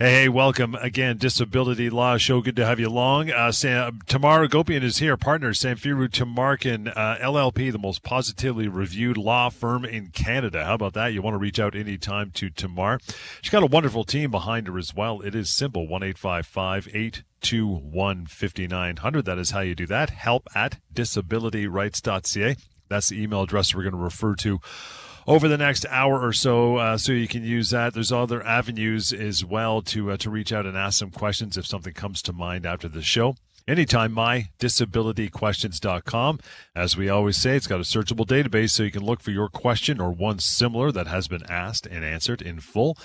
Hey, welcome again, Disability Law Show. Good to have you along. Uh, Sam, Tamar Gopian is here, partner Samfiru Tumarkin, uh, LLP, the most positively reviewed law firm in Canada. How about that? You want to reach out anytime to Tamar. She's got a wonderful team behind her as well. It is simple, 1 821 5900. That is how you do that. Help at disabilityrights.ca. That's the email address we're going to refer to over the next hour or so, uh, so you can use that. There's other avenues as well to uh, to reach out and ask some questions if something comes to mind after the show. Anytime, mydisabilityquestions.com. As we always say, it's got a searchable database so you can look for your question or one similar that has been asked and answered in full.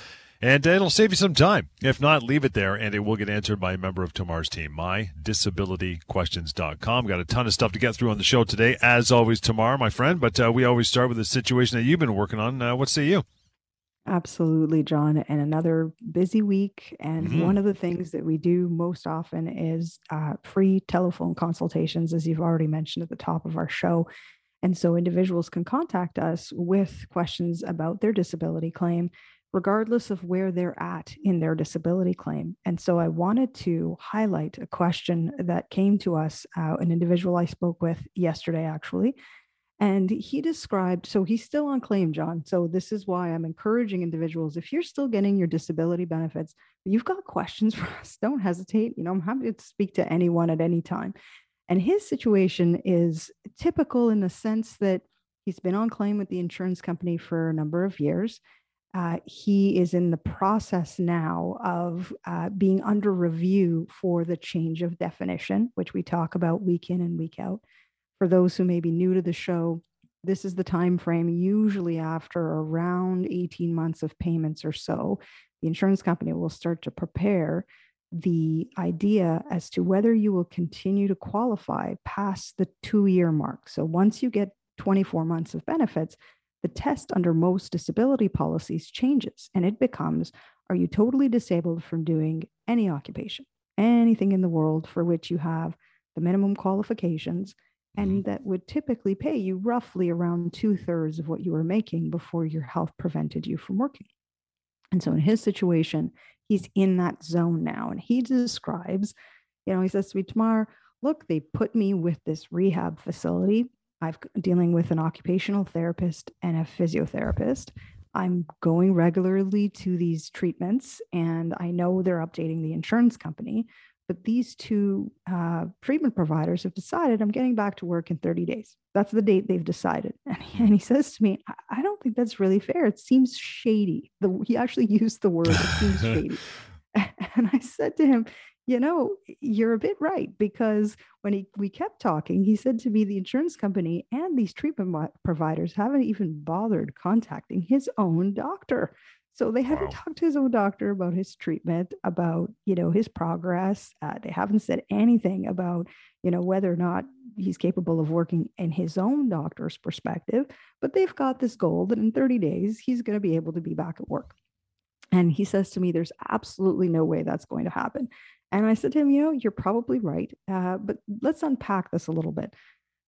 And it'll save you some time. If not, leave it there and it will get answered by a member of Tamar's team. MyDisabilityQuestions.com. Got a ton of stuff to get through on the show today. As always, Tamar, my friend, but uh, we always start with the situation that you've been working on. Uh, what say you? Absolutely, John. And another busy week. And mm-hmm. one of the things that we do most often is uh, free telephone consultations, as you've already mentioned at the top of our show. And so individuals can contact us with questions about their disability claim regardless of where they're at in their disability claim. And so I wanted to highlight a question that came to us, uh, an individual I spoke with yesterday, actually. And he described, so he's still on claim, John. So this is why I'm encouraging individuals if you're still getting your disability benefits, you've got questions for us, don't hesitate. You know, I'm happy to speak to anyone at any time. And his situation is typical in the sense that he's been on claim with the insurance company for a number of years. Uh, he is in the process now of uh, being under review for the change of definition, which we talk about week in and week out. For those who may be new to the show, this is the time frame usually after around 18 months of payments or so the insurance company will start to prepare the idea as to whether you will continue to qualify past the two year mark so once you get 24 months of benefits the test under most disability policies changes and it becomes are you totally disabled from doing any occupation, anything in the world for which you have the minimum qualifications and mm-hmm. that would typically pay you roughly around two thirds of what you were making before your health prevented you from working. And so in his situation, he's in that zone now. And he describes, you know, he says to me, Tamar, look, they put me with this rehab facility I'm dealing with an occupational therapist and a physiotherapist. I'm going regularly to these treatments, and I know they're updating the insurance company. But these two uh, treatment providers have decided I'm getting back to work in 30 days. That's the date they've decided. And he, and he says to me, I, I don't think that's really fair. It seems shady. The, he actually used the word, it seems shady. And I said to him, you know, you're a bit right because when he we kept talking, he said to me the insurance company and these treatment providers haven't even bothered contacting his own doctor. So they haven't wow. talked to his own doctor about his treatment, about you know his progress. Uh, they haven't said anything about you know whether or not he's capable of working in his own doctor's perspective. But they've got this goal that in 30 days he's going to be able to be back at work. And he says to me, There's absolutely no way that's going to happen. And I said to him, You know, you're probably right. Uh, but let's unpack this a little bit.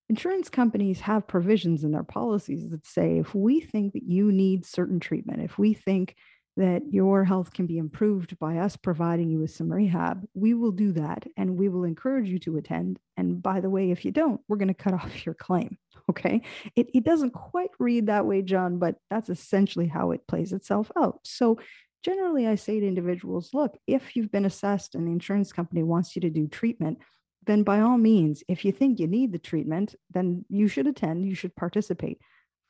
Insurance companies have provisions in their policies that say if we think that you need certain treatment, if we think that your health can be improved by us providing you with some rehab, we will do that and we will encourage you to attend. And by the way, if you don't, we're going to cut off your claim. Okay. It, it doesn't quite read that way, John, but that's essentially how it plays itself out. So generally I say to individuals, look, if you've been assessed and the insurance company wants you to do treatment, then by all means, if you think you need the treatment, then you should attend, you should participate.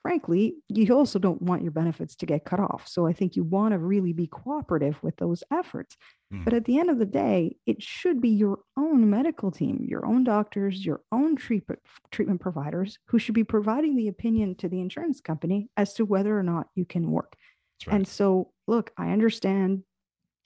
Frankly, you also don't want your benefits to get cut off. So I think you want to really be cooperative with those efforts. Mm. But at the end of the day, it should be your own medical team, your own doctors, your own treatment treatment providers who should be providing the opinion to the insurance company as to whether or not you can work. Right. And so, look, I understand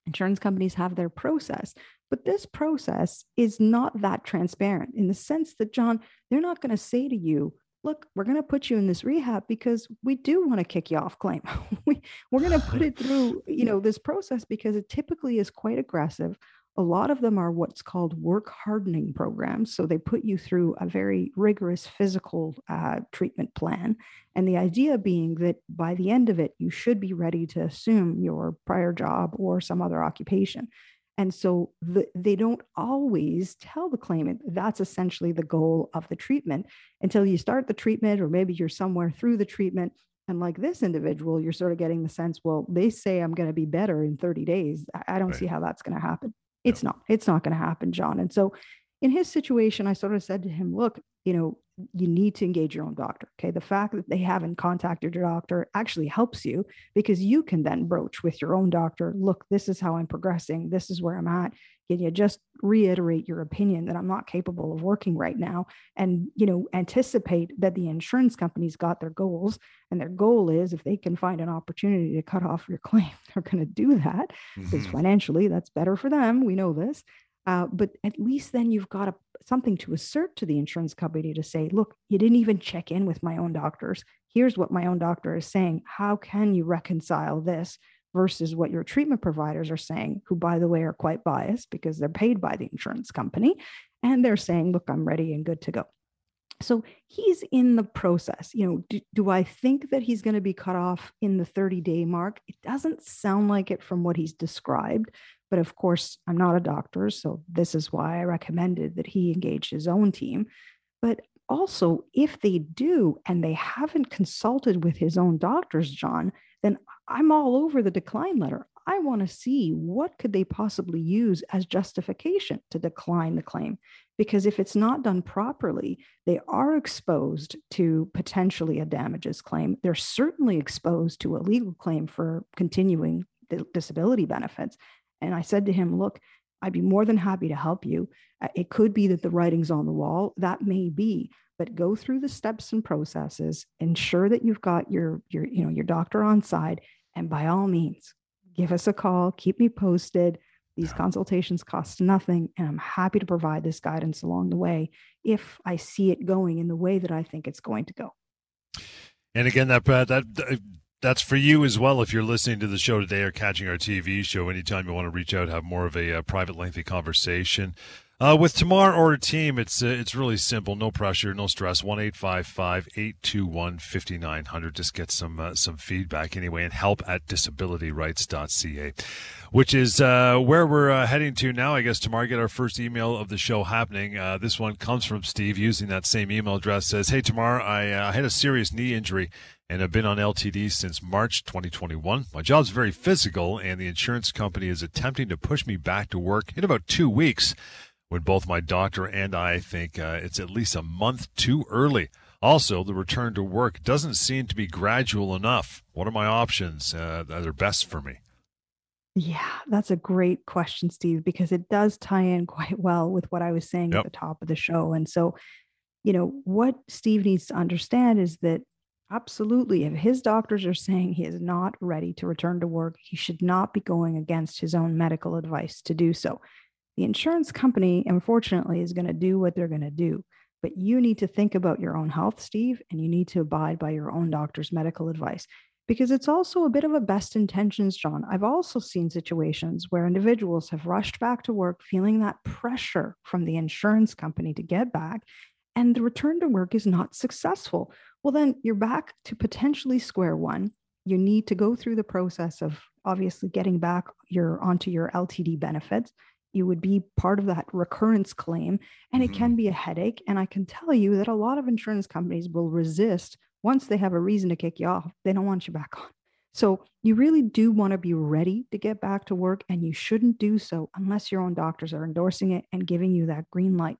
insurance companies have their process, but this process is not that transparent in the sense that, John, they're not going to say to you, look, we're going to put you in this rehab because we do want to kick you off claim. we, we're going to put it through, you know, this process because it typically is quite aggressive. A lot of them are what's called work hardening programs. So they put you through a very rigorous physical uh, treatment plan. And the idea being that by the end of it, you should be ready to assume your prior job or some other occupation. And so the, they don't always tell the claimant that's essentially the goal of the treatment until you start the treatment, or maybe you're somewhere through the treatment. And like this individual, you're sort of getting the sense, well, they say I'm going to be better in 30 days. I don't right. see how that's going to happen. It's not, it's not going to happen, John. And so in his situation, I sort of said to him, look, you know, you need to engage your own doctor. Okay. The fact that they haven't contacted your doctor actually helps you because you can then broach with your own doctor look, this is how I'm progressing. This is where I'm at. Can you just reiterate your opinion that I'm not capable of working right now? And, you know, anticipate that the insurance company's got their goals. And their goal is if they can find an opportunity to cut off your claim, they're going to do that because mm-hmm. financially that's better for them. We know this. Uh, but at least then you've got a, something to assert to the insurance company to say, look, you didn't even check in with my own doctors. Here's what my own doctor is saying. How can you reconcile this versus what your treatment providers are saying, who, by the way, are quite biased because they're paid by the insurance company? And they're saying, look, I'm ready and good to go. So he's in the process. You know, do, do I think that he's going to be cut off in the 30 day mark? It doesn't sound like it from what he's described. But of course, I'm not a doctor. So this is why I recommended that he engage his own team. But also, if they do and they haven't consulted with his own doctors, John, then I'm all over the decline letter. I want to see what could they possibly use as justification to decline the claim because if it's not done properly they are exposed to potentially a damages claim they're certainly exposed to a legal claim for continuing the disability benefits and I said to him, Look, I'd be more than happy to help you. Uh, it could be that the writing's on the wall. That may be, but go through the steps and processes, ensure that you've got your, your, you know, your doctor on side. And by all means, give us a call, keep me posted. These consultations cost nothing, and I'm happy to provide this guidance along the way if I see it going in the way that I think it's going to go. And again, that uh, that that's for you as well if you're listening to the show today or catching our TV show. Anytime you want to reach out, have more of a, a uh, private, lengthy conversation. Uh, with Tamar or a team, it's uh, it's really simple, no pressure, no stress. One eight five five eight two one fifty nine hundred. Just get some uh, some feedback anyway, and help at disabilityrights.ca, which is uh, where we're uh, heading to now. I guess tomorrow, get our first email of the show happening. This one comes from Steve using that same email address. Says, "Hey Tamar, I, I had a serious knee injury and have been on LTD since March 2021. My job's very physical, and the insurance company is attempting to push me back to work in about two weeks when both my doctor and I think uh, it's at least a month too early. Also, the return to work doesn't seem to be gradual enough. What are my options uh, that are best for me? Yeah, that's a great question, Steve, because it does tie in quite well with what I was saying yep. at the top of the show. And so, you know, what Steve needs to understand is that Absolutely. If his doctors are saying he is not ready to return to work, he should not be going against his own medical advice to do so. The insurance company, unfortunately, is going to do what they're going to do. But you need to think about your own health, Steve, and you need to abide by your own doctor's medical advice because it's also a bit of a best intentions, John. I've also seen situations where individuals have rushed back to work feeling that pressure from the insurance company to get back, and the return to work is not successful well, then you're back to potentially square one. You need to go through the process of obviously getting back your onto your LTD benefits. You would be part of that recurrence claim, and it can mm-hmm. be a headache. And I can tell you that a lot of insurance companies will resist once they have a reason to kick you off. They don't want you back on. So you really do want to be ready to get back to work, and you shouldn't do so unless your own doctors are endorsing it and giving you that green light.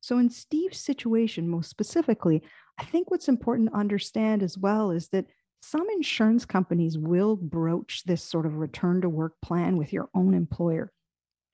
So, in Steve's situation, most specifically, I think what's important to understand as well is that some insurance companies will broach this sort of return to work plan with your own employer,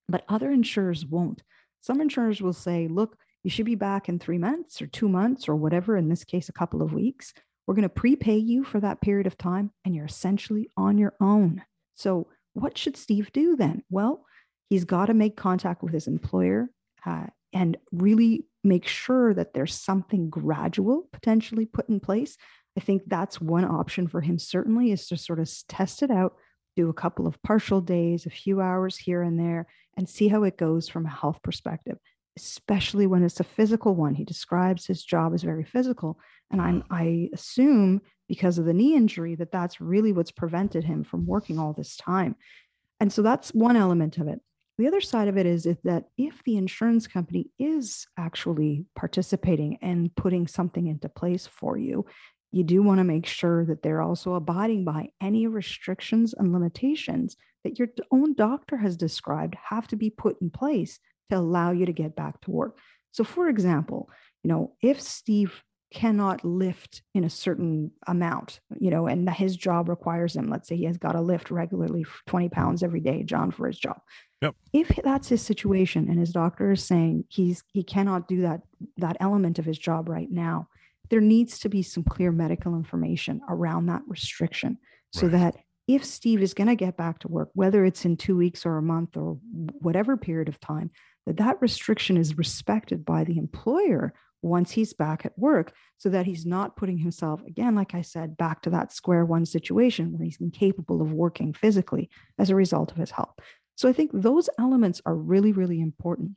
but other insurers won't. Some insurers will say, look, you should be back in three months or two months or whatever, in this case, a couple of weeks. We're going to prepay you for that period of time, and you're essentially on your own. So, what should Steve do then? Well, he's got to make contact with his employer uh, and really make sure that there's something gradual potentially put in place. I think that's one option for him, certainly, is to sort of test it out, do a couple of partial days, a few hours here and there, and see how it goes from a health perspective, especially when it's a physical one. He describes his job as very physical. And I'm, mm. I assume because of the knee injury that that's really what's prevented him from working all this time. And so that's one element of it. The other side of it is, that if the insurance company is actually participating and putting something into place for you, you do want to make sure that they're also abiding by any restrictions and limitations that your own doctor has described have to be put in place to allow you to get back to work. So, for example, you know, if Steve cannot lift in a certain amount, you know, and his job requires him, let's say he has got to lift regularly 20 pounds every day, John, for his job. Yep. If that's his situation and his doctor is saying he's he cannot do that that element of his job right now, there needs to be some clear medical information around that restriction so right. that if Steve is going to get back to work, whether it's in two weeks or a month or whatever period of time, that that restriction is respected by the employer once he's back at work so that he's not putting himself again like i said back to that square one situation where he's incapable of working physically as a result of his health. So i think those elements are really really important.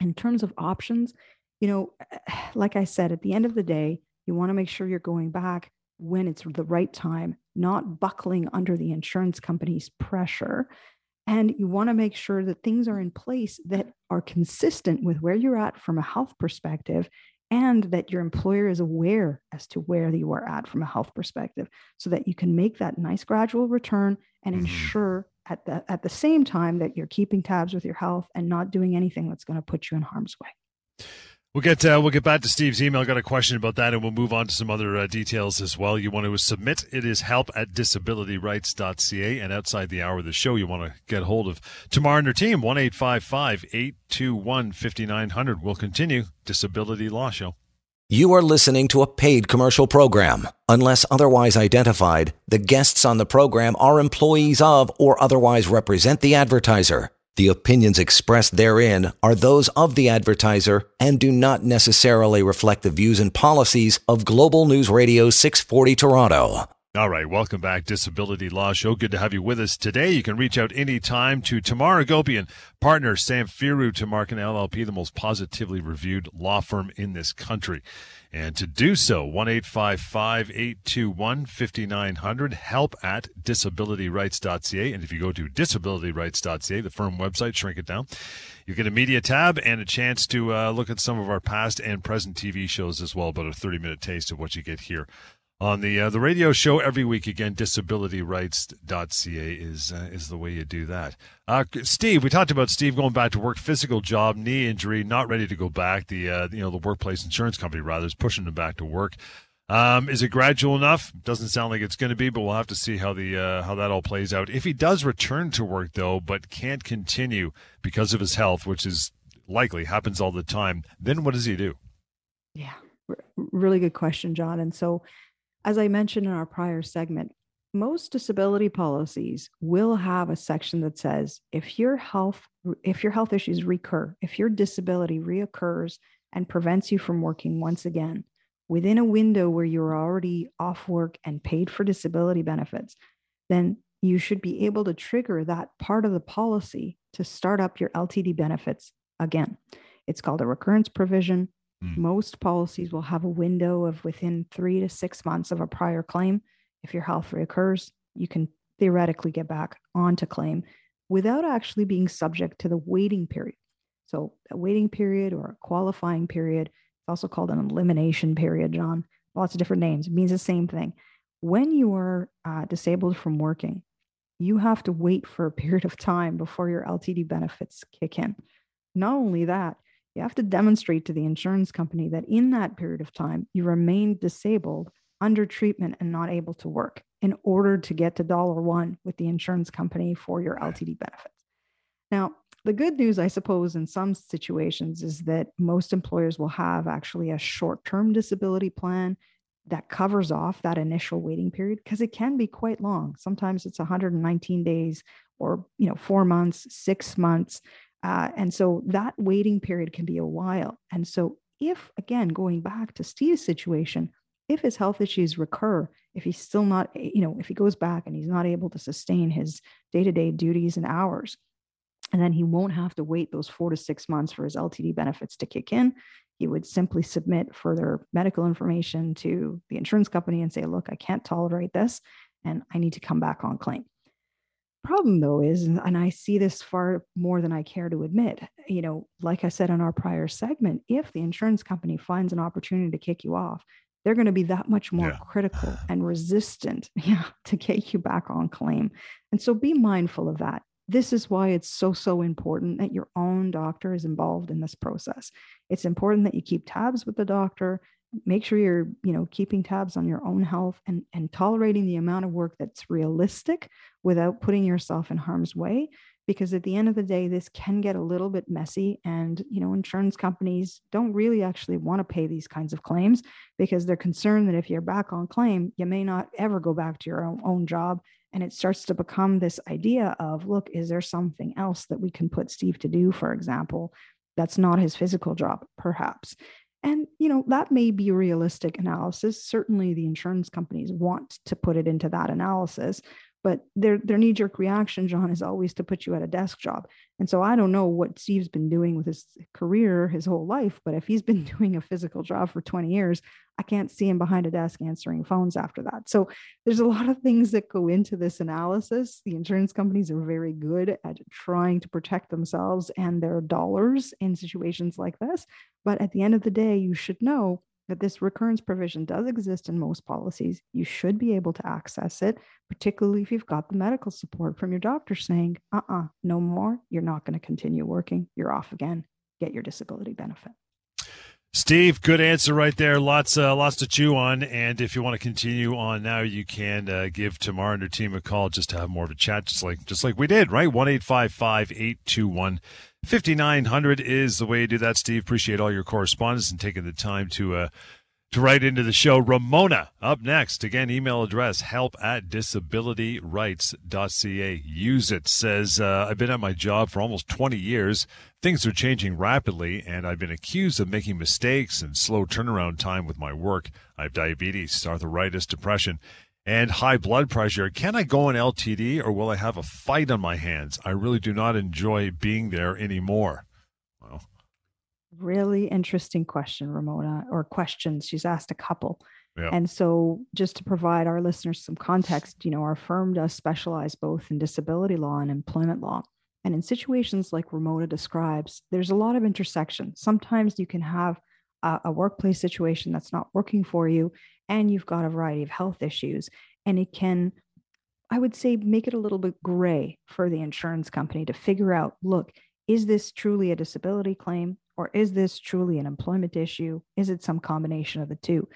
In terms of options you know like i said at the end of the day you want to make sure you're going back when it's the right time not buckling under the insurance company's pressure and you want to make sure that things are in place that are consistent with where you're at from a health perspective and that your employer is aware as to where you are at from a health perspective so that you can make that nice gradual return and mm-hmm. ensure at the at the same time that you're keeping tabs with your health and not doing anything that's going to put you in harm's way. We'll get uh, we'll get back to Steve's email. Got a question about that, and we'll move on to some other uh, details as well. You want to submit? It is help at disabilityrights.ca. And outside the hour of the show, you want to get hold of Tamar and her team. One eight five five eight two one fifty nine hundred. We'll continue Disability Law Show. You are listening to a paid commercial program. Unless otherwise identified, the guests on the program are employees of or otherwise represent the advertiser. The opinions expressed therein are those of the advertiser and do not necessarily reflect the views and policies of Global News Radio 640 Toronto. All right, welcome back, Disability Law Show. Good to have you with us today. You can reach out anytime to Tamar Agopian, partner Samfiru Tumarkin LLP, the most positively reviewed law firm in this country. And to do so, 1 821 5900, help at disabilityrights.ca. And if you go to disabilityrights.ca, the firm website, shrink it down, you get a media tab and a chance to uh, look at some of our past and present TV shows as well, but a 30 minute taste of what you get here on the uh, the radio show every week. Again, disabilityrights.ca is uh, is the way you do that. Uh, Steve, we talked about Steve going back to work, physical job, knee injury, not ready to go back. The uh, you know the workplace insurance company rather is pushing him back to work. Um, is it gradual enough? Doesn't sound like it's going to be, but we'll have to see how the uh, how that all plays out. If he does return to work though, but can't continue because of his health, which is likely happens all the time, then what does he do? Yeah, really good question, John. And so as I mentioned in our prior segment, most disability policies will have a section that says if your health if your health issues recur, if your disability reoccurs and prevents you from working once again within a window where you're already off work and paid for disability benefits, then you should be able to trigger that part of the policy to start up your LTD benefits again. It's called a recurrence provision. Mm. Most policies will have a window of within three to six months of a prior claim. If your health reoccurs, you can theoretically get back onto claim without actually being subject to the waiting period. So, a waiting period or a qualifying period, it's also called an elimination period, John. Lots of different names. It means the same thing. When you are uh, disabled from working, you have to wait for a period of time before your LTD benefits kick in. Not only that, you have to demonstrate to the insurance company that in that period of time, you remained disabled, under treatment, and not able to work in order to get to dollar one with the insurance company for your LTD benefits. Now, the good news, I suppose, in some situations is that most employers will have actually a short term disability plan that covers off that initial waiting period because it can be quite long. Sometimes it's 119 days or you know 4 months, 6 months uh, and so that waiting period can be a while. And so if, again, going back to Steve's situation, if his health issues recur, if he's still not, you know, if he goes back and he's not able to sustain his day to day duties and hours, and then he won't have to wait those four to six months for his LTD benefits to kick in. He would simply submit further medical information to the insurance company and say, look, I can't tolerate this and I need to come back on claim. Problem though is, and I see this far more than I care to admit, you know, like I said in our prior segment, if the insurance company finds an opportunity to kick you off, they're going to be that much more yeah. critical and resistant yeah, to get you back on claim. And so be mindful of that this is why it's so so important that your own doctor is involved in this process it's important that you keep tabs with the doctor make sure you're you know keeping tabs on your own health and and tolerating the amount of work that's realistic without putting yourself in harm's way because at the end of the day this can get a little bit messy and you know insurance companies don't really actually want to pay these kinds of claims because they're concerned that if you're back on claim you may not ever go back to your own, own job. And it starts to become this idea of look is there something else that we can put steve to do for example that's not his physical job perhaps and you know that may be realistic analysis. Certainly the insurance companies want to put it into that analysis but their their knee jerk reaction john is always to put you at a desk job. And so i don't know what steve's been doing with his career his whole life but if he's been doing a physical job for 20 years i can't see him behind a desk answering phones after that. So there's a lot of things that go into this analysis. The insurance companies are very good at trying to protect themselves and their dollars in situations like this. But at the end of the day you should know that this recurrence provision does exist in most policies. You should be able to access it, particularly if you've got the medical support from your doctor saying, uh uh-uh, uh no more. You're not going to continue working. You're off again. Get your disability benefit. Steve, good answer right there. Lots, uh, lots to chew on. And if you want to continue on now, you can uh, give Tamar and her team a call just to have more of a chat, just like just like we did, right? One eight five five eight two one 5900 is the way to do that, Steve. Appreciate all your correspondence and taking the time to uh, to write into the show. Ramona up next. Again, email address help at disabilityrights.ca. Use it. Says, uh, I've been at my job for almost 20 years. Things are changing rapidly, and I've been accused of making mistakes and slow turnaround time with my work. I have diabetes, arthritis, depression and high blood pressure. Can I go on LTD or will I have a fight on my hands? I really do not enjoy being there anymore. Well, really interesting question, Ramona, or questions. She's asked a couple. Yeah. And so, just to provide our listeners some context, you know, our firm does specialize both in disability law and employment law. And in situations like Ramona describes, there's a lot of intersection. Sometimes you can have a, a workplace situation that's not working for you, and you've got a variety of health issues. And it can, I would say, make it a little bit gray for the insurance company to figure out look, is this truly a disability claim or is this truly an employment issue? Is it some combination of the two?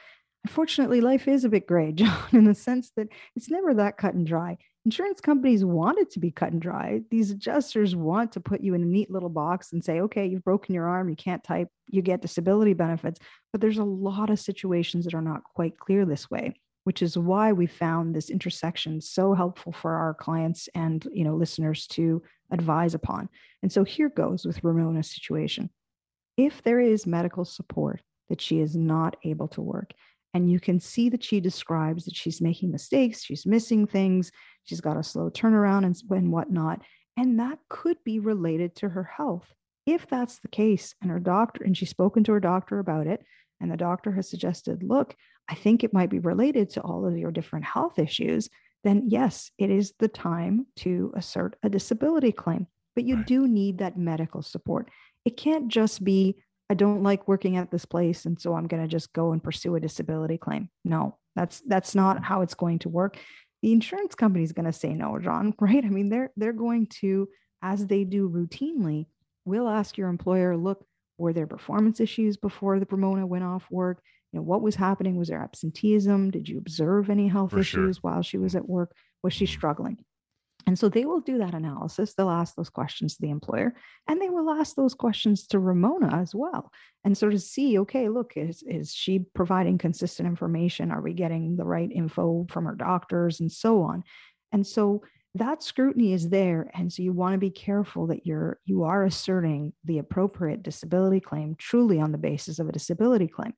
Unfortunately, life is a bit gray, John, in the sense that it's never that cut and dry. Insurance companies want it to be cut and dry. These adjusters want to put you in a neat little box and say, okay, you've broken your arm, you can't type, you get disability benefits. But there's a lot of situations that are not quite clear this way, which is why we found this intersection so helpful for our clients and you know listeners to advise upon. And so here goes with Ramona's situation. If there is medical support that she is not able to work, and you can see that she describes that she's making mistakes, she's missing things, she's got a slow turnaround and, and whatnot. And that could be related to her health. If that's the case, and her doctor, and she's spoken to her doctor about it, and the doctor has suggested, look, I think it might be related to all of your different health issues, then yes, it is the time to assert a disability claim. But you right. do need that medical support. It can't just be I don't like working at this place and so I'm going to just go and pursue a disability claim. No, that's that's not how it's going to work. The insurance company is going to say no, John, right? I mean, they're they're going to as they do routinely, will ask your employer, look, were there performance issues before the Ramona went off work? You know, what was happening? Was there absenteeism? Did you observe any health For issues sure. while she was at work? Was she mm-hmm. struggling? And so they will do that analysis. They'll ask those questions to the employer and they will ask those questions to Ramona as well and sort of see okay, look, is, is she providing consistent information? Are we getting the right info from her doctors and so on? And so that scrutiny is there and so you want to be careful that you're you are asserting the appropriate disability claim truly on the basis of a disability claim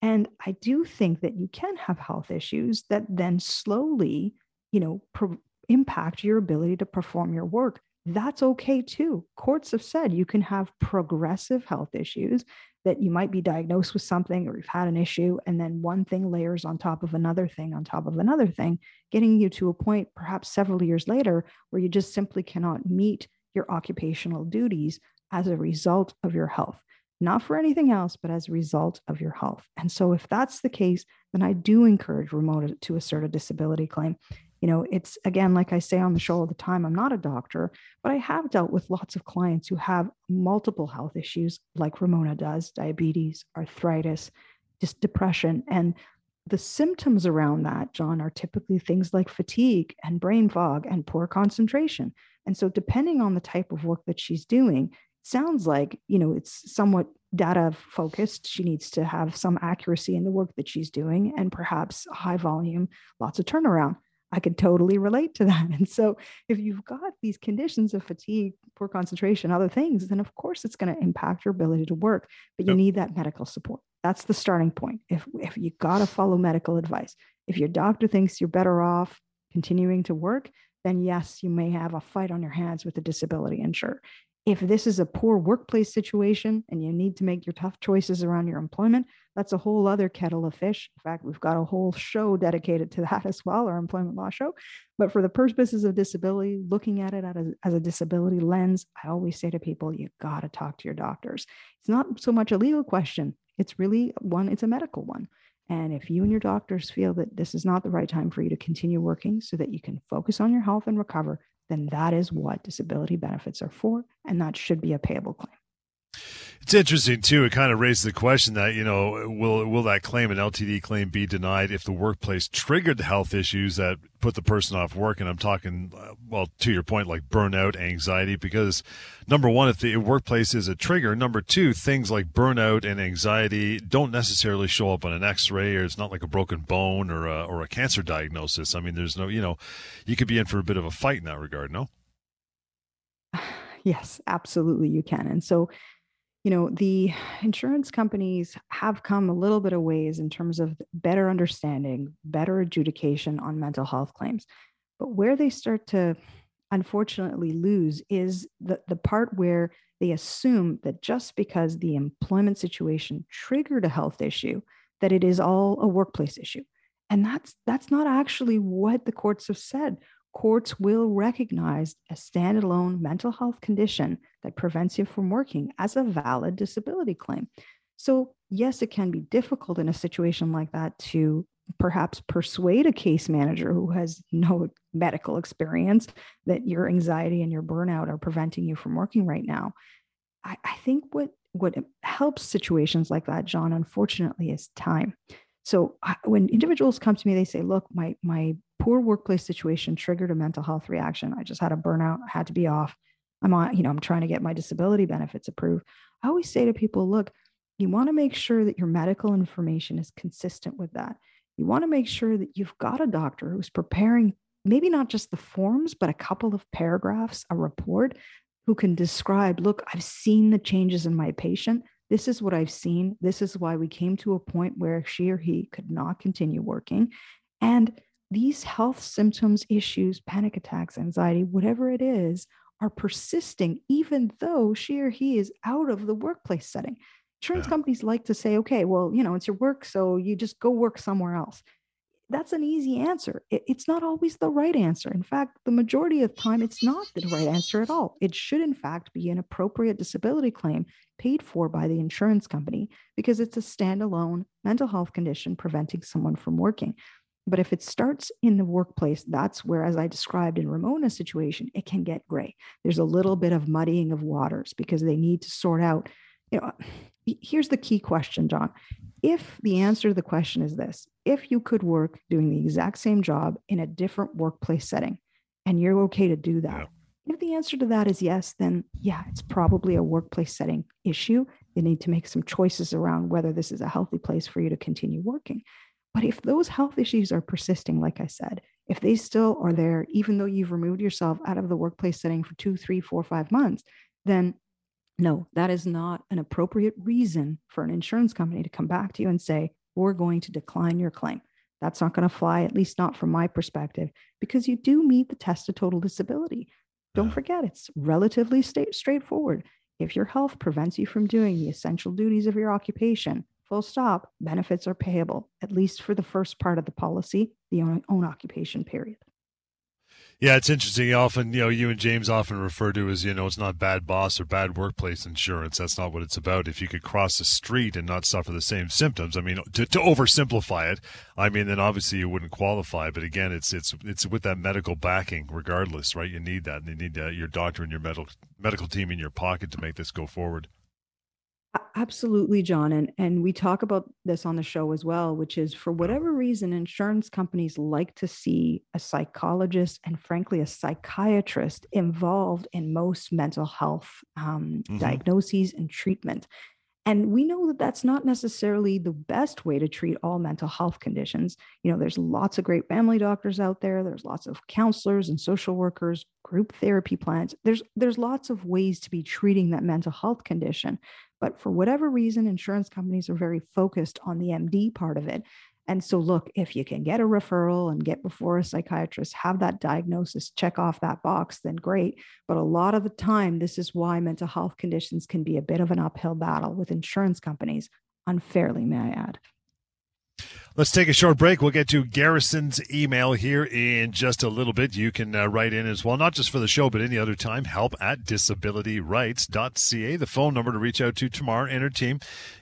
and i do think that you can have health issues that then slowly you know pro- impact your ability to perform your work that's okay too courts have said you can have progressive health issues that you might be diagnosed with something or you've had an issue, and then one thing layers on top of another thing on top of another thing, getting you to a point perhaps several years later where you just simply cannot meet your occupational duties as a result of your health. Not for anything else, but as a result of your health. And so, if that's the case, then I do encourage Ramona to assert a disability claim you know it's again like i say on the show all the time i'm not a doctor but i have dealt with lots of clients who have multiple health issues like ramona does diabetes arthritis just depression. And the symptoms around that john are typically things like fatigue and brain fog and poor concentration. And so depending on the type of work that she's doing sounds like you know it's somewhat data focused. She needs to have some accuracy in the work that she's doing and perhaps high volume lots of turnaround I could totally relate to that. And so, if you've got these conditions of fatigue, poor concentration, other things, then of course it's going to impact your ability to work. But you yep. need that medical support. That's the starting point. If if you got to follow medical advice, if your doctor thinks you're better off continuing to work, then yes, you may have a fight on your hands with the disability insurer. If this is a poor workplace situation and you need to make your tough choices around your employment, that's a whole other kettle of fish. In fact, we've got a whole show dedicated to that as well, our employment law show. But for the purposes of disability, looking at it as a, disability lens, I always say to people, you got to talk to your doctors. It's not so much a legal question, it's really one, it's a medical one. And if you and your doctors feel that this is not the right time for you to continue working so that you can focus on your health and recover, then that is what disability benefits are for, and that should be a payable claim. It's interesting too. It kind of raises the question that you know, will will that claim, an LTD claim, be denied if the workplace triggered the health issues that put the person off work? And I'm talking, uh, well, to your point, like burnout, anxiety. Because number one, if the workplace is a trigger, number two, things like burnout and anxiety don't necessarily show up on an X-ray, or it's not like a broken bone or a, or a cancer diagnosis. I mean, there's no, you know, you could be in for a bit of a fight in that regard. No. Yes, absolutely, you can. And so you know, the insurance companies have come a little bit of ways in terms of better understanding, better adjudication on mental health claims. But where they start to unfortunately lose is the, the part where they assume that just because the employment situation triggered a health issue, that it is all a workplace issue. And that's that's not actually what the courts have said courts will recognize a standalone mental health condition that prevents you from working as a valid disability claim. So, yes, it can be difficult in a situation like that to perhaps persuade a case manager who has no medical experience that your anxiety and your burnout are preventing you from working right now. I, I think what what helps situations like that, John, unfortunately, is time. So when individuals come to me, they say, "Look, my my poor workplace situation triggered a mental health reaction. I just had a burnout, had to be off. I'm on, you know, I'm trying to get my disability benefits approved." I always say to people, "Look, you want to make sure that your medical information is consistent with that. You want to make sure that you've got a doctor who's preparing maybe not just the forms, but a couple of paragraphs, a report who can describe, look, I've seen the changes in my patient. This is what I've seen. This is why we came to a point where she or he could not continue working. And these health symptoms, issues, panic attacks, anxiety, whatever it is, are persisting, even though she or he is out of the workplace setting. Insurance yeah. companies like to say, okay, well, you know, it's your work, so you just go work somewhere else that's an easy answer. It, it's not always the right answer. In fact, the majority of the time, it's not the right answer at all. It should, in fact, be an appropriate disability claim paid for by the insurance company because it's a standalone mental health condition preventing someone from working. But if it starts in the workplace, that's where, as I described in Ramona's situation, it can get gray. There's a little bit of muddying of waters because they need to sort out. You know, here's the key question, John. If the answer to the question is this, if you could work doing the exact same job in a different workplace setting and you're okay to do that, yeah. if the answer to that is yes, then yeah, it's probably a workplace setting issue. You need to make some choices around whether this is a healthy place for you to continue working. But if those health issues are persisting, like I said, if they still are there, even though you've removed yourself out of the workplace setting for two, three, four, five months, then no, that is not an appropriate reason for an insurance company to come back to you and say, we're going to decline your claim. That's not going to fly, at least not from my perspective, because you do meet the test of total disability. Don't forget, it's relatively sta- straightforward. If your health prevents you from doing the essential duties of your occupation, full stop, benefits are payable, at least for the first part of the policy, the own, own occupation period. Yeah, it's interesting. Often, you know, you and James often refer to as, you know, it's not bad boss or bad workplace insurance. That's not what it's about. If you could cross the street and not suffer the same symptoms, I mean, to, to oversimplify it, I mean, then obviously you wouldn't qualify. But again, it's it's it's with that medical backing, regardless, right? You need that, and you need uh, your doctor and your medical medical team in your pocket to make this go forward. Absolutely, John. And, and we talk about this on the show as well, which is for whatever reason, insurance companies like to see a psychologist and, frankly, a psychiatrist involved in most mental health um, mm-hmm. diagnoses and treatment. And we know that that's not necessarily the best way to treat all mental health conditions. You know, there's lots of great family doctors out there. There's lots of counselors and social workers, group therapy plans. There's there's lots of ways to be treating that mental health condition. But for whatever reason, insurance companies are very focused on the MD part of it. And so, look, if you can get a referral and get before a psychiatrist, have that diagnosis, check off that box, then great. But a lot of the time, this is why mental health conditions can be a bit of an uphill battle with insurance companies, unfairly, may I add. Let's take a short break. We'll get to Garrison's email here in just a little bit. You can uh, write in as well, not just for the show, but any other time. Help at disabilityrights.ca, the phone number to reach out to Tamar and her team.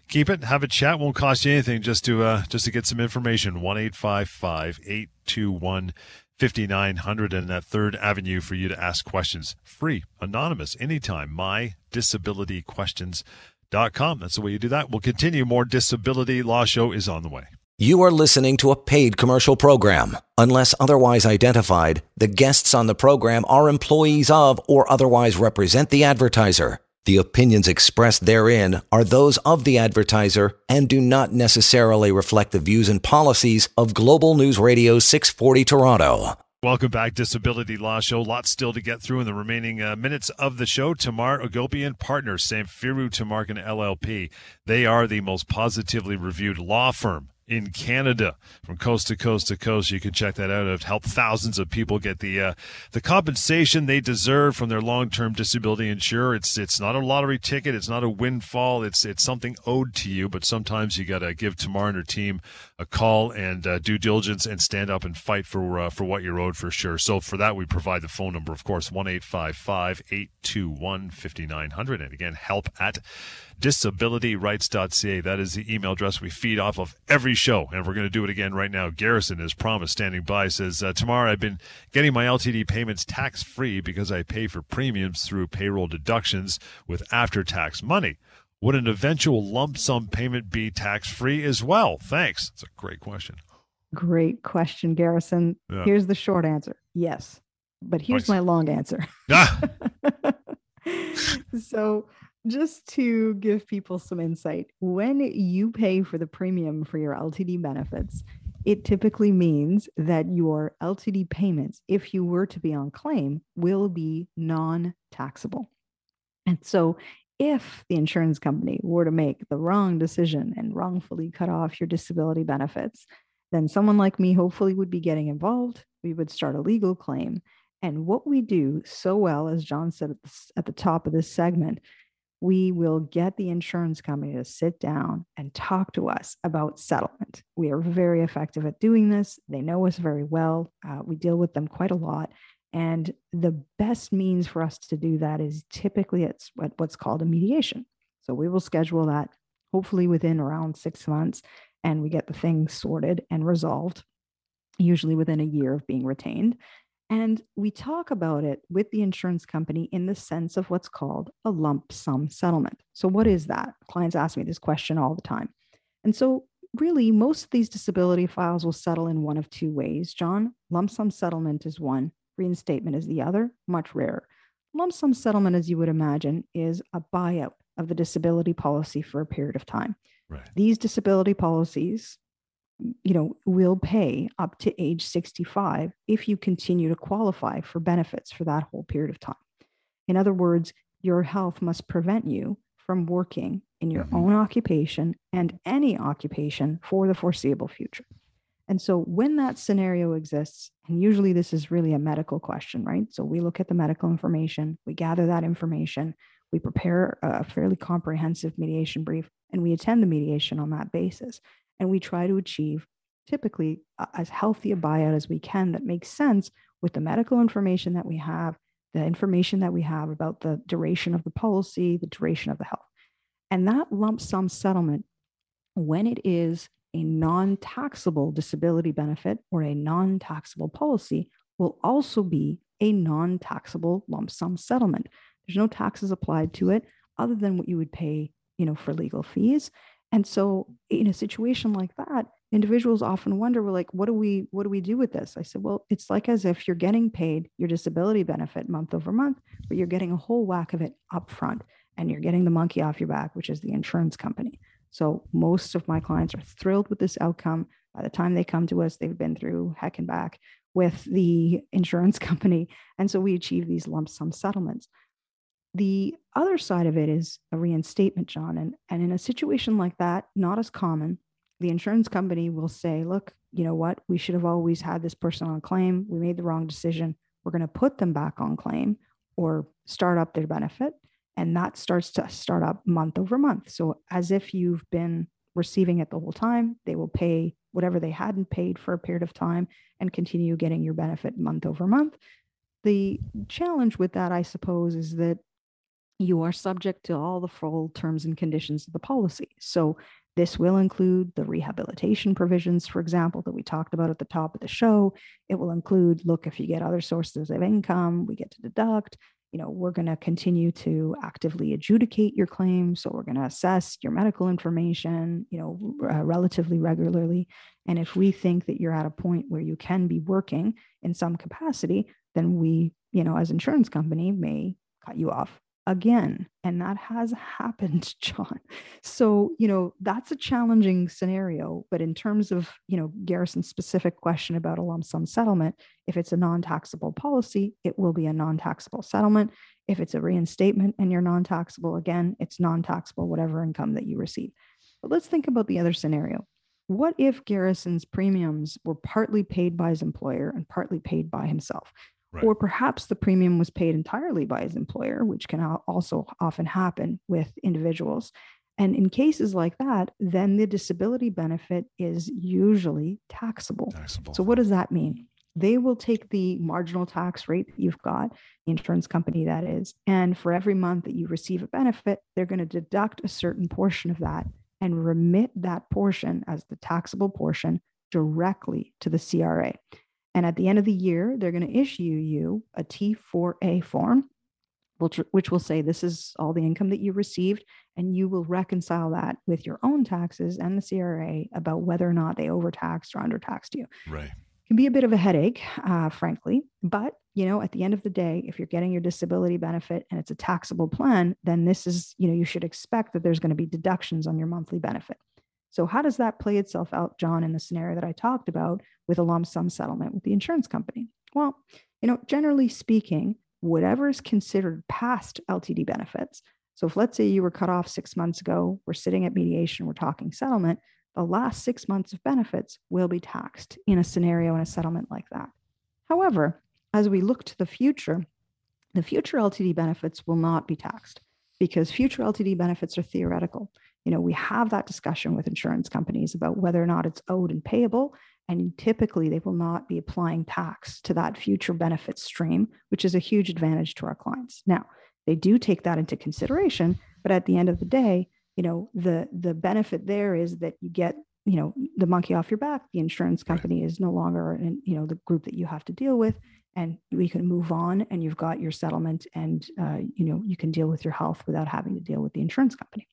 Keep it, have a chat. Won't cost you anything just to uh, just to get some information. One eight five five eight two one. 5900 and that third avenue for you to ask questions free anonymous anytime my disability questions.com that's the way you do that we'll continue more disability law show is on the way you are listening to a paid commercial program. Unless otherwise identified, the guests on the program are employees of or otherwise represent the advertiser. The opinions expressed therein are those of the advertiser and do not necessarily reflect the views and policies of Global News Radio 640 Toronto. Welcome back, Disability Law Show. Lots still to get through in the remaining uh, minutes of the show. Tamar Agopian Partners, Samfiru Tumarkin LLP. They are the most positively reviewed law firm in Canada from coast to coast to coast. You can check that out. I've helped thousands of people get the uh, the compensation they deserve from their long term disability insurer. It's it's not a lottery ticket. It's not a windfall. It's it's something owed to you. But sometimes you got to give Tamar and her team a call and uh, due diligence and stand up and fight for uh, for what you're owed for sure. So for that, we provide the phone number, of course, one eight five five eight two one fifty nine hundred, and again, help at disabilityrights.ca. That is the email address we feed off of every show, and we're going to do it again right now. Garrison, as promised, standing by, says, uh, Tamar I've been getting my LTD payments tax free because I pay for premiums through payroll deductions with after tax money. Would an eventual lump sum payment be tax free as well? Thanks. That's a great question. Great question, Garrison. Yeah. Here's the short answer yes. But here's nice. my long answer. Ah. so just to give people some insight, when you pay for the premium for your LTD benefits, it typically means that your LTD payments, if you were to be on claim, will be non taxable. And so, if the insurance company were to make the wrong decision and wrongfully cut off your disability benefits, then someone like me hopefully would be getting involved. We would start a legal claim. And what we do so well, as John said at the, at the top of this segment, we will get the insurance company to sit down and talk to us about settlement. We are very effective at doing this. They know us very well. Uh, we deal with them quite a lot. And the best means for us to do that is typically it's what's called a mediation. So we will schedule that hopefully within around six months, and we get the thing sorted and resolved, usually within a year of being retained. And we talk about it with the insurance company in the sense of what's called a lump sum settlement. So, what is that? Clients ask me this question all the time. And so, really, most of these disability files will settle in one of two ways, John. Lump sum settlement is one, reinstatement is the other, much rarer. Lump sum settlement, as you would imagine, is a buyout of the disability policy for a period of time. Right. These disability policies you know, will pay up to age 65 if you continue to qualify for benefits for that whole period of time. In other words, your health must prevent you from working in your mm-hmm. own occupation and any occupation for the foreseeable future. And so when that scenario exists, and usually this is really a medical question, right? So we look at the medical information, we gather that information, we prepare a fairly comprehensive mediation brief, and we attend the mediation on that basis. And we try to achieve typically as healthy a buyout as we can that makes sense with the medical information that we have, the information that we have about the duration of the policy, the duration of the health. And that lump sum settlement, when it is a non taxable disability benefit or a non taxable policy, will also be a non taxable lump sum settlement. There's no taxes applied to it other than what you would pay, you know, for legal fees. And so in a situation like that, individuals often wonder, well, like, what do we what do we do with this? I said, well, it's like as if you're getting paid your disability benefit month over month, but you're getting a whole whack of it up front and you're getting the monkey off your back, which is the insurance company. So most of my clients are thrilled with this outcome. By the time they come to us, they've been through heck and back with the insurance company. And so we achieve these lump sum settlements. The other side of it is a reinstatement, John. And, and in a situation like that, not as common, the insurance company will say, look, you know what? We should have always had this person on claim. We made the wrong decision. We're going to put them back on claim or start up their benefit. And that starts to start up month over month. So, as if you've been receiving it the whole time, they will pay whatever they hadn't paid for a period of time and continue getting your benefit month over month. The challenge with that, I suppose, is that you are subject to all the full terms and conditions of the policy. So, this will include the rehabilitation provisions, for example, that we talked about at the top of the show. It will include look, if you get other sources of income, we get to deduct you know, we're going to continue to actively adjudicate your claim. So we're going to assess your medical information, you know, uh, relatively regularly. And if we think that you're at a point where you can be working in some capacity, then we, you know, as insurance company may cut you off again. And that has happened, John. So, you know, that's a challenging scenario. But in terms of, you know, Garrison's specific question about a lump sum settlement, if it's a non taxable policy, it will be a non taxable settlement. If it's a reinstatement and you're non taxable, again, it's non taxable, whatever income that you receive. But let's think about the other scenario. What if Garrison's premiums were partly paid by his employer and partly paid by himself? Right. Or perhaps the premium was paid entirely by his employer, which can also often happen with individuals. And in cases like that, then the disability benefit is usually taxable. taxable. So, what does that mean? They will take the marginal tax rate that you've got, the insurance company that is, and for every month that you receive a benefit, they're going to deduct a certain portion of that and remit that portion as the taxable portion directly to the CRA. And at the end of the year, they're going to issue you a T4A form, which, which will say this is all the income that you received, and you will reconcile that with your own taxes and the CRA about whether or not they overtaxed or undertaxed you. Right. It can be a bit of a headache, uh, frankly, but you know, at the end of the day, if you're getting your disability benefit and it's a taxable plan, then this is, you know, you should expect that there's going to be deductions on your monthly benefit. So, how does that play itself out, John, in the scenario that I talked about with a lump sum settlement with the insurance company? Well, you know, generally speaking, whatever is considered past LTD benefits. So, if let's say you were cut off six months ago, we're sitting at mediation, we're talking settlement, the last six months of benefits will be taxed in a scenario in a settlement like that. However, as we look to the future, the future LTD benefits will not be taxed because future LTD benefits are theoretical you know, we have that discussion with insurance companies about whether or not it's owed and payable. And typically, they will not be applying tax to that future benefit stream, which is a huge advantage to our clients. Now, they do take that into consideration, but at the end of the day, you know, the the benefit there is that you get, you know, the monkey off your back. The insurance company right. is no longer, in, you know, the group that you have to deal with, and we can move on. And you've got your settlement, and uh, you know, you can deal with your health without having to deal with the insurance company.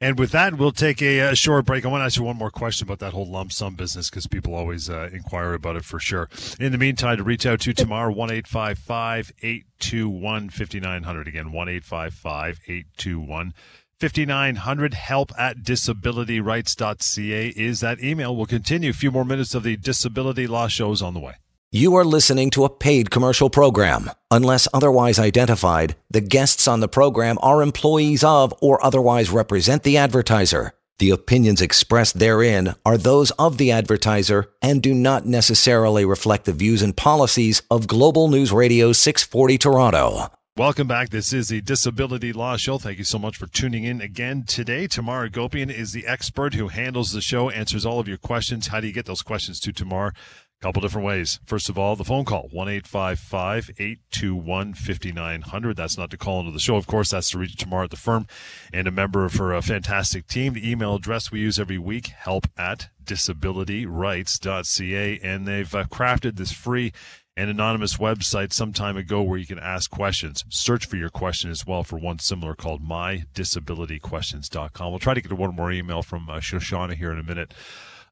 And with that, we'll take a, a, short break. I want to ask you one more question about that whole lump sum business because people always uh, inquire about it for sure. In the meantime, to reach out to Tamar, 1 821 5900. Again, 1 821 5900 help at disabilityrights.ca is that email. We'll continue a few more minutes of the disability law shows on the way. You are listening to a paid commercial program. Unless otherwise identified, the guests on the program are employees of or otherwise represent the advertiser. The opinions expressed therein are those of the advertiser and do not necessarily reflect the views and policies of Global News Radio 640 Toronto. Welcome back. This is the Disability Law Show. Thank you so much for tuning in again today. Tamar Agopian is the expert who handles the show, answers all of your questions. How do you get those questions to Tamar? A couple different ways. First of all, the phone call, 1 821 5900. That's not to call into the show. Of course, that's to reach Tamar at the firm and a member of her uh, fantastic team. The email address we use every week, help at disabilityrights.ca. And they've uh, crafted this free an anonymous website some time ago where you can ask questions. Search for your question as well for one similar called mydisabilityquestions.com. We'll try to get one more email from uh, Shoshana here in a minute.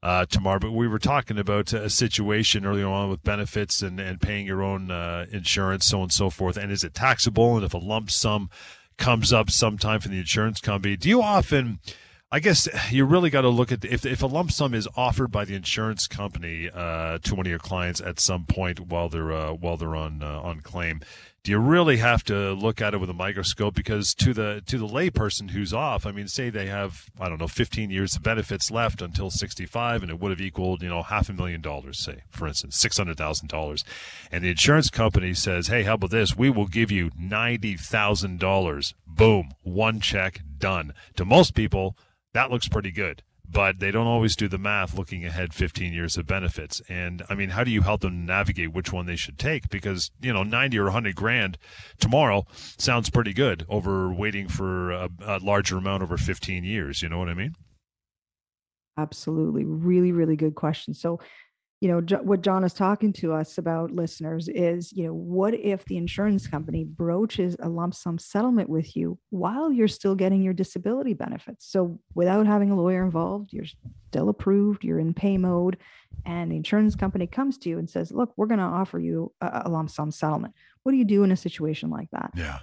Uh, Tamar, but we were talking about a situation earlier on with benefits and, and paying your own uh, insurance, so on and so forth. And is it taxable? And if a lump sum comes up sometime from the insurance company, do you often I guess you really got to look at if if a lump sum is offered by the insurance company uh, to one of your clients at some point while they're uh, while they're on uh, on claim. Do you really have to look at it with a microscope? Because to the to the layperson who's off, I mean, say they have I don't know 15 years of benefits left until 65, and it would have equaled you know half a million dollars, say for instance, six hundred thousand dollars, and the insurance company says, hey, how about this? We will give you ninety thousand dollars. Boom, one check done. To most people that looks pretty good. But they don't always do the math looking ahead 15 years of benefits. And I mean, how do you help them navigate which one they should take? Because, you know, 90 or 100 grand tomorrow sounds pretty good over waiting for a, a larger amount over 15 years. You know what I mean? Absolutely. Really, really good question. So, you know what john is talking to us about listeners is you know what if the insurance company broaches a lump sum settlement with you while you're still getting your disability benefits? So without having a lawyer involved you're still approved you're in pay mode and the insurance company comes to you and says look we're going to offer you a, a lump sum settlement. What do you do in a situation like that? Yeah.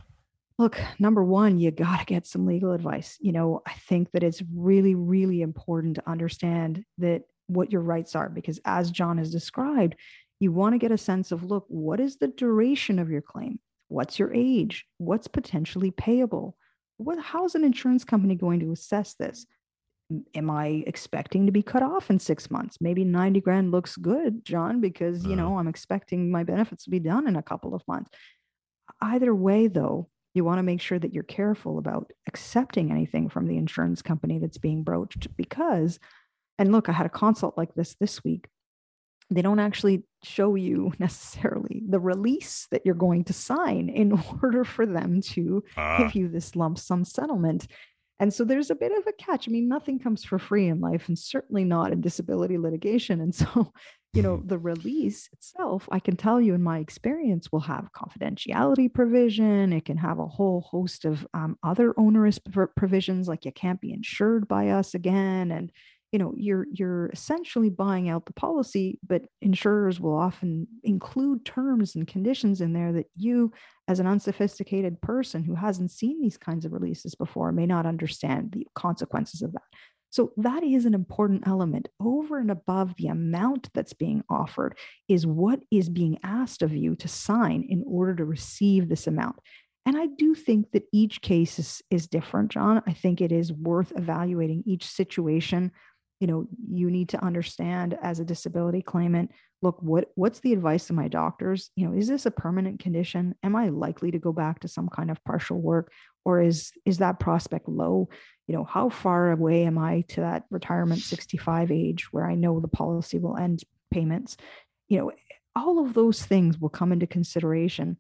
Look number one you got to get some legal advice. You know i think that it's really really important to understand that what your rights are because as john has described you want to get a sense of look what is the duration of your claim? What's your age? What's potentially payable? What how's an insurance company going to assess this? Am i expecting to be cut off in six months? Maybe 90 grand looks good john because you know i'm expecting my benefits to be done in a couple of months. Either way though you want to make sure that you're careful about accepting anything from the insurance company that's being broached because and look, I had a consult like this this week. They don't actually show you necessarily the release that you're going to sign in order for them to uh. give you this lump sum settlement. And so there's a bit of a catch. I mean, nothing comes for free in life, and certainly not in disability litigation. And so, you know, mm-hmm. the release itself, I can tell you in my experience, will have confidentiality provision. It can have a whole host of um, other onerous provisions, like you can't be insured by us again. And you know you're you're essentially buying out the policy but insurers will often include terms and conditions in there that you as an unsophisticated person who hasn't seen these kinds of releases before may not understand the consequences of that. So that is an important element. Over and above the amount that's being offered is what is being asked of you to sign in order to receive this amount. And I do think that each case is, is different, John. I think it is worth evaluating each situation you know you need to understand as a disability claimant look what what's the advice of my doctors? You know is this a permanent condition? Am i likely to go back to some kind of partial work? Or is is that prospect low? You know how far away am i to that retirement 65 age where i know the policy will end payments? You know all of those things will come into consideration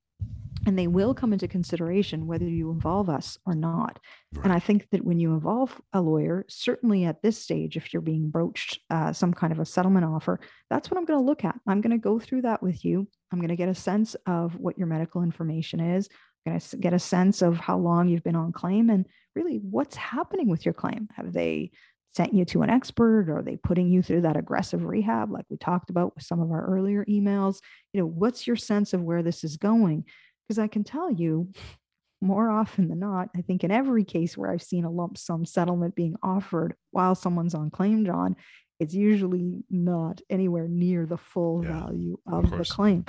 and they will come into consideration whether you involve us or not. Right. And I think that when you involve a lawyer, certainly at this stage, if you're being broached uh, some kind of a settlement offer, that's what I'm going to look at. I'm going to go through that with you. I'm going to get a sense of what your medical information is. I'm going to get a sense of how long you've been on claim and really what's happening with your claim. Have they sent you to an expert or are they putting you through that aggressive rehab like we talked about with some of our earlier emails you know what's your sense of where this is going because I can tell you, more often than not, I think in every case where I've seen a lump sum settlement being offered while someone's on claim, John, it's usually not anywhere near the full yeah, value of, of the claim.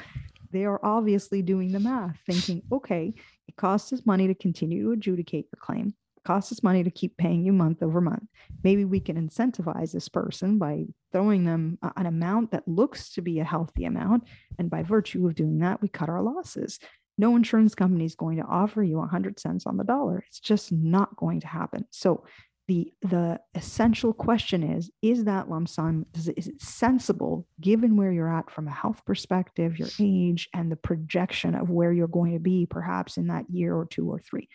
They are obviously doing the math, thinking, okay, it costs us money to continue to adjudicate your claim. Costs us money to keep paying you month over month. Maybe we can incentivize this person by throwing them an amount that looks to be a healthy amount. And by virtue of doing that, we cut our losses. No insurance company is going to offer you 100 cents on the dollar. It's just not going to happen. So the the essential question is is that lump sum is it, is it sensible given where you're at from a health perspective your age and the projection of where you're going to be perhaps in that year or two or three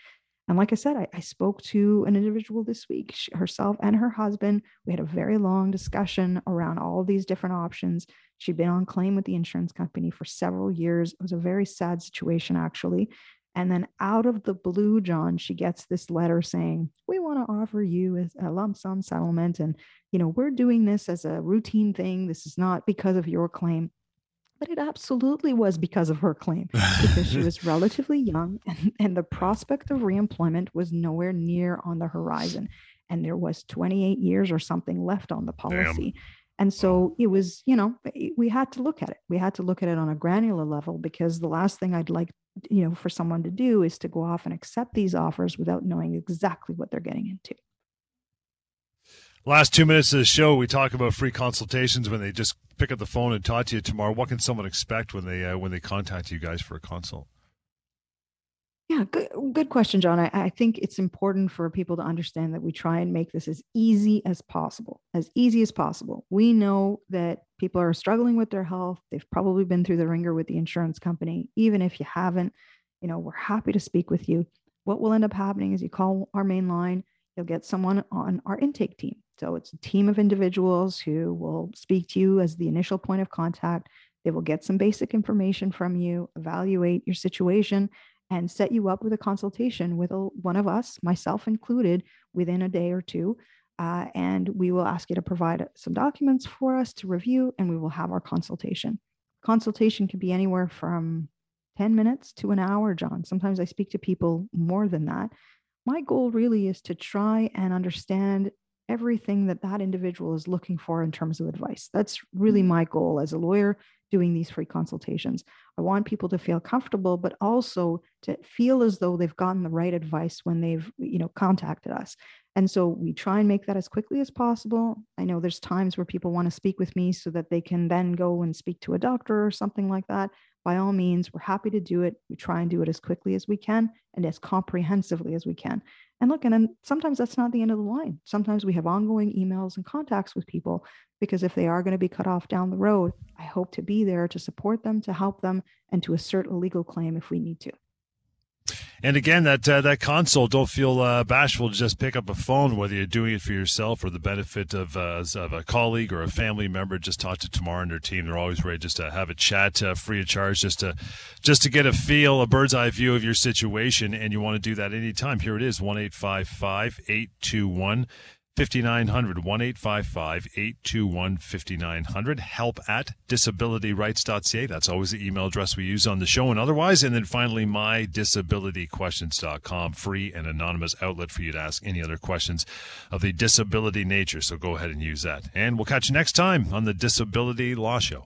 and like i said i, I spoke to an individual this week she, herself and her husband we had a very long discussion around all these different options she'd been on claim with the insurance company for several years it was a very sad situation actually and then out of the blue, John, she gets this letter saying, We want to offer you a lump sum settlement. And, you know, we're doing this as a routine thing. This is not because of your claim. But it absolutely was because of her claim, because she was relatively young and, and the prospect of reemployment was nowhere near on the horizon. And there was 28 years or something left on the policy. Damn. And so it was, you know, we had to look at it. We had to look at it on a granular level because the last thing I'd like you know for someone to do is to go off and accept these offers without knowing exactly what they're getting into last two minutes of the show we talk about free consultations when they just pick up the phone and talk to you Tamar what can someone expect when they uh, when they contact you guys for a consult yeah, good, good question, John. I, I think it's important for people to understand that we try and make this as easy as possible, as easy as possible. We know that people are struggling with their health. They've probably been through the wringer with the insurance company. Even if you haven't, you know, we're happy to speak with you. What will end up happening is you call our main line, you'll get someone on our intake team. So it's a team of individuals who will speak to you as the initial point of contact. They will get some basic information from you, evaluate your situation, and set you up with a consultation with a, one of us, myself included, within a day or two. Uh, and we will ask you to provide some documents for us to review, and we will have our consultation. Consultation can be anywhere from 10 minutes to an hour, John. Sometimes I speak to people more than that. My goal really is to try and understand everything that that individual is looking for in terms of advice. That's really mm-hmm. my goal as a lawyer doing these free consultations. I want people to feel comfortable, but also to feel as though they've gotten the right advice when they've, you know, contacted us. And so we try and make that as quickly as possible. I know there's times where people want to speak with me so that they can then go and speak to a doctor or something like that. By all means, we're happy to do it. We try and do it as quickly as we can and as comprehensively as we can. And look, and then sometimes that's not the end of the line. Sometimes we have ongoing emails and contacts with people because if they are going to be cut off down the road, I hope to be there to support them, to help them, and to assert a legal claim if we need to. And again, that uh, that console, don't feel uh, bashful to just pick up a phone, whether you're doing it for yourself or the benefit of, uh, of a colleague or a family member. Just talk to Tamar and her team; they're always ready just to have a chat, uh, free of charge, just to just to get a feel, a bird's eye view of your situation. And you want to do that anytime. Here it is: one eight five five eight two one 5900 1 821 5900 help at disabilityrights.ca that's always the email address we use on the show. And otherwise and then finally mydisabilityquestions.com free and anonymous outlet for you to ask any other questions of the disability nature. So go ahead and use that. And we'll catch you next time on the disability law show